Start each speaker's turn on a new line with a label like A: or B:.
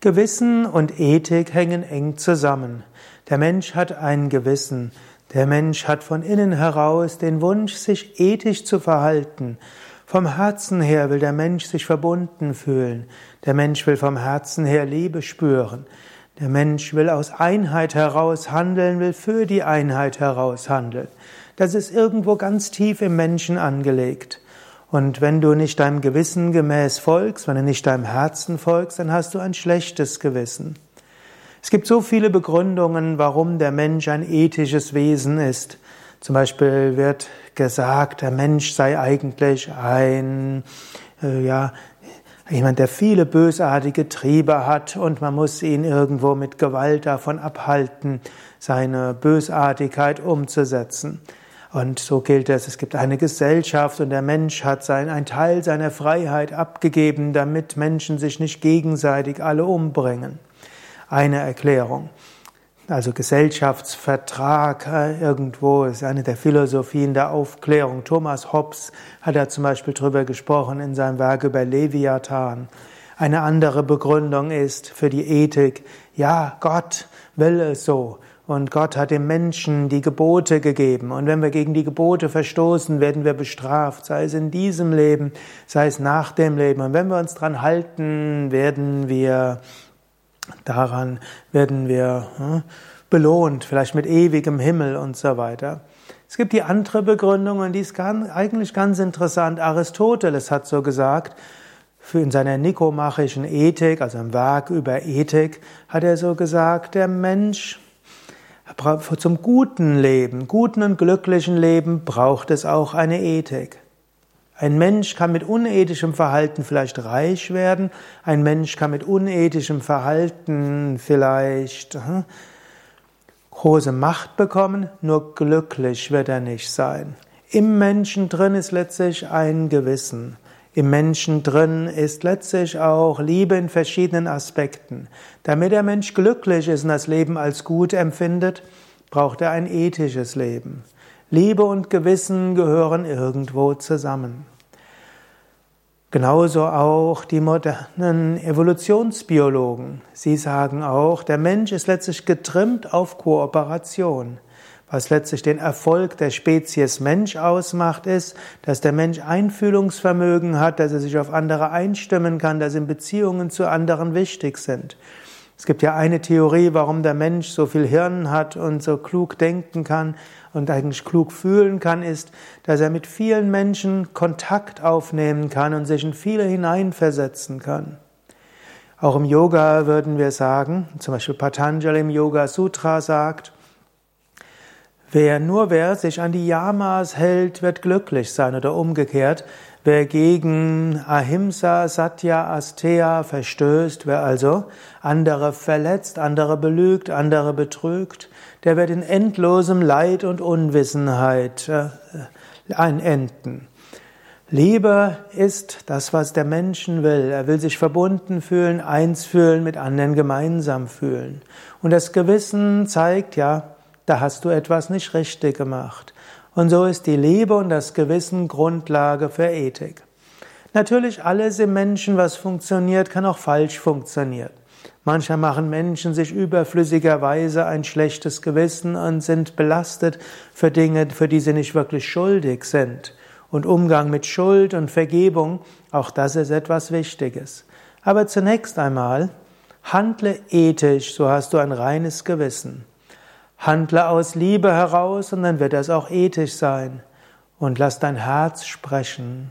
A: Gewissen und Ethik hängen eng zusammen. Der Mensch hat ein Gewissen. Der Mensch hat von innen heraus den Wunsch, sich ethisch zu verhalten. Vom Herzen her will der Mensch sich verbunden fühlen. Der Mensch will vom Herzen her Liebe spüren. Der Mensch will aus Einheit heraus handeln, will für die Einheit heraus handeln. Das ist irgendwo ganz tief im Menschen angelegt. Und wenn du nicht deinem Gewissen gemäß folgst, wenn du nicht deinem Herzen folgst, dann hast du ein schlechtes Gewissen. Es gibt so viele Begründungen, warum der Mensch ein ethisches Wesen ist. Zum Beispiel wird gesagt, der Mensch sei eigentlich ein, äh, ja, jemand, der viele bösartige Triebe hat und man muss ihn irgendwo mit Gewalt davon abhalten, seine Bösartigkeit umzusetzen. Und so gilt es, es gibt eine Gesellschaft und der Mensch hat sein, ein Teil seiner Freiheit abgegeben, damit Menschen sich nicht gegenseitig alle umbringen. Eine Erklärung. Also Gesellschaftsvertrag äh, irgendwo ist eine der Philosophien der Aufklärung. Thomas Hobbes hat da zum Beispiel drüber gesprochen in seinem Werk über Leviathan. Eine andere Begründung ist für die Ethik, ja, Gott will es so. Und Gott hat dem Menschen die Gebote gegeben. Und wenn wir gegen die Gebote verstoßen, werden wir bestraft, sei es in diesem Leben, sei es nach dem Leben. Und wenn wir uns dran halten, werden wir daran, werden wir hm, belohnt, vielleicht mit ewigem Himmel und so weiter. Es gibt die andere Begründung und die ist eigentlich ganz interessant. Aristoteles hat so gesagt, für in seiner nikomachischen Ethik, also im Werk über Ethik, hat er so gesagt, der Mensch zum guten Leben, guten und glücklichen Leben braucht es auch eine Ethik. Ein Mensch kann mit unethischem Verhalten vielleicht reich werden, ein Mensch kann mit unethischem Verhalten vielleicht hm, große Macht bekommen, nur glücklich wird er nicht sein. Im Menschen drin ist letztlich ein Gewissen. Im Menschen drin ist letztlich auch Liebe in verschiedenen Aspekten. Damit der Mensch glücklich ist und das Leben als gut empfindet, braucht er ein ethisches Leben. Liebe und Gewissen gehören irgendwo zusammen. Genauso auch die modernen Evolutionsbiologen. Sie sagen auch, der Mensch ist letztlich getrimmt auf Kooperation. Was letztlich den Erfolg der Spezies Mensch ausmacht, ist, dass der Mensch Einfühlungsvermögen hat, dass er sich auf andere einstimmen kann, dass ihm Beziehungen zu anderen wichtig sind. Es gibt ja eine Theorie, warum der Mensch so viel Hirn hat und so klug denken kann und eigentlich klug fühlen kann, ist, dass er mit vielen Menschen Kontakt aufnehmen kann und sich in viele hineinversetzen kann. Auch im Yoga würden wir sagen, zum Beispiel Patanjali im Yoga Sutra sagt, Wer nur wer sich an die Yamas hält, wird glücklich sein oder umgekehrt. Wer gegen Ahimsa, Satya, Asteya verstößt, wer also andere verletzt, andere belügt, andere betrügt, der wird in endlosem Leid und Unwissenheit äh, einenden. Liebe ist das, was der Menschen will. Er will sich verbunden fühlen, eins fühlen, mit anderen gemeinsam fühlen. Und das Gewissen zeigt ja, da hast du etwas nicht richtig gemacht. Und so ist die Liebe und das Gewissen Grundlage für Ethik. Natürlich, alles im Menschen, was funktioniert, kann auch falsch funktionieren. Manchmal machen Menschen sich überflüssigerweise ein schlechtes Gewissen und sind belastet für Dinge, für die sie nicht wirklich schuldig sind. Und Umgang mit Schuld und Vergebung, auch das ist etwas Wichtiges. Aber zunächst einmal, handle ethisch, so hast du ein reines Gewissen. Handle aus Liebe heraus und dann wird es auch ethisch sein. Und lass dein Herz sprechen.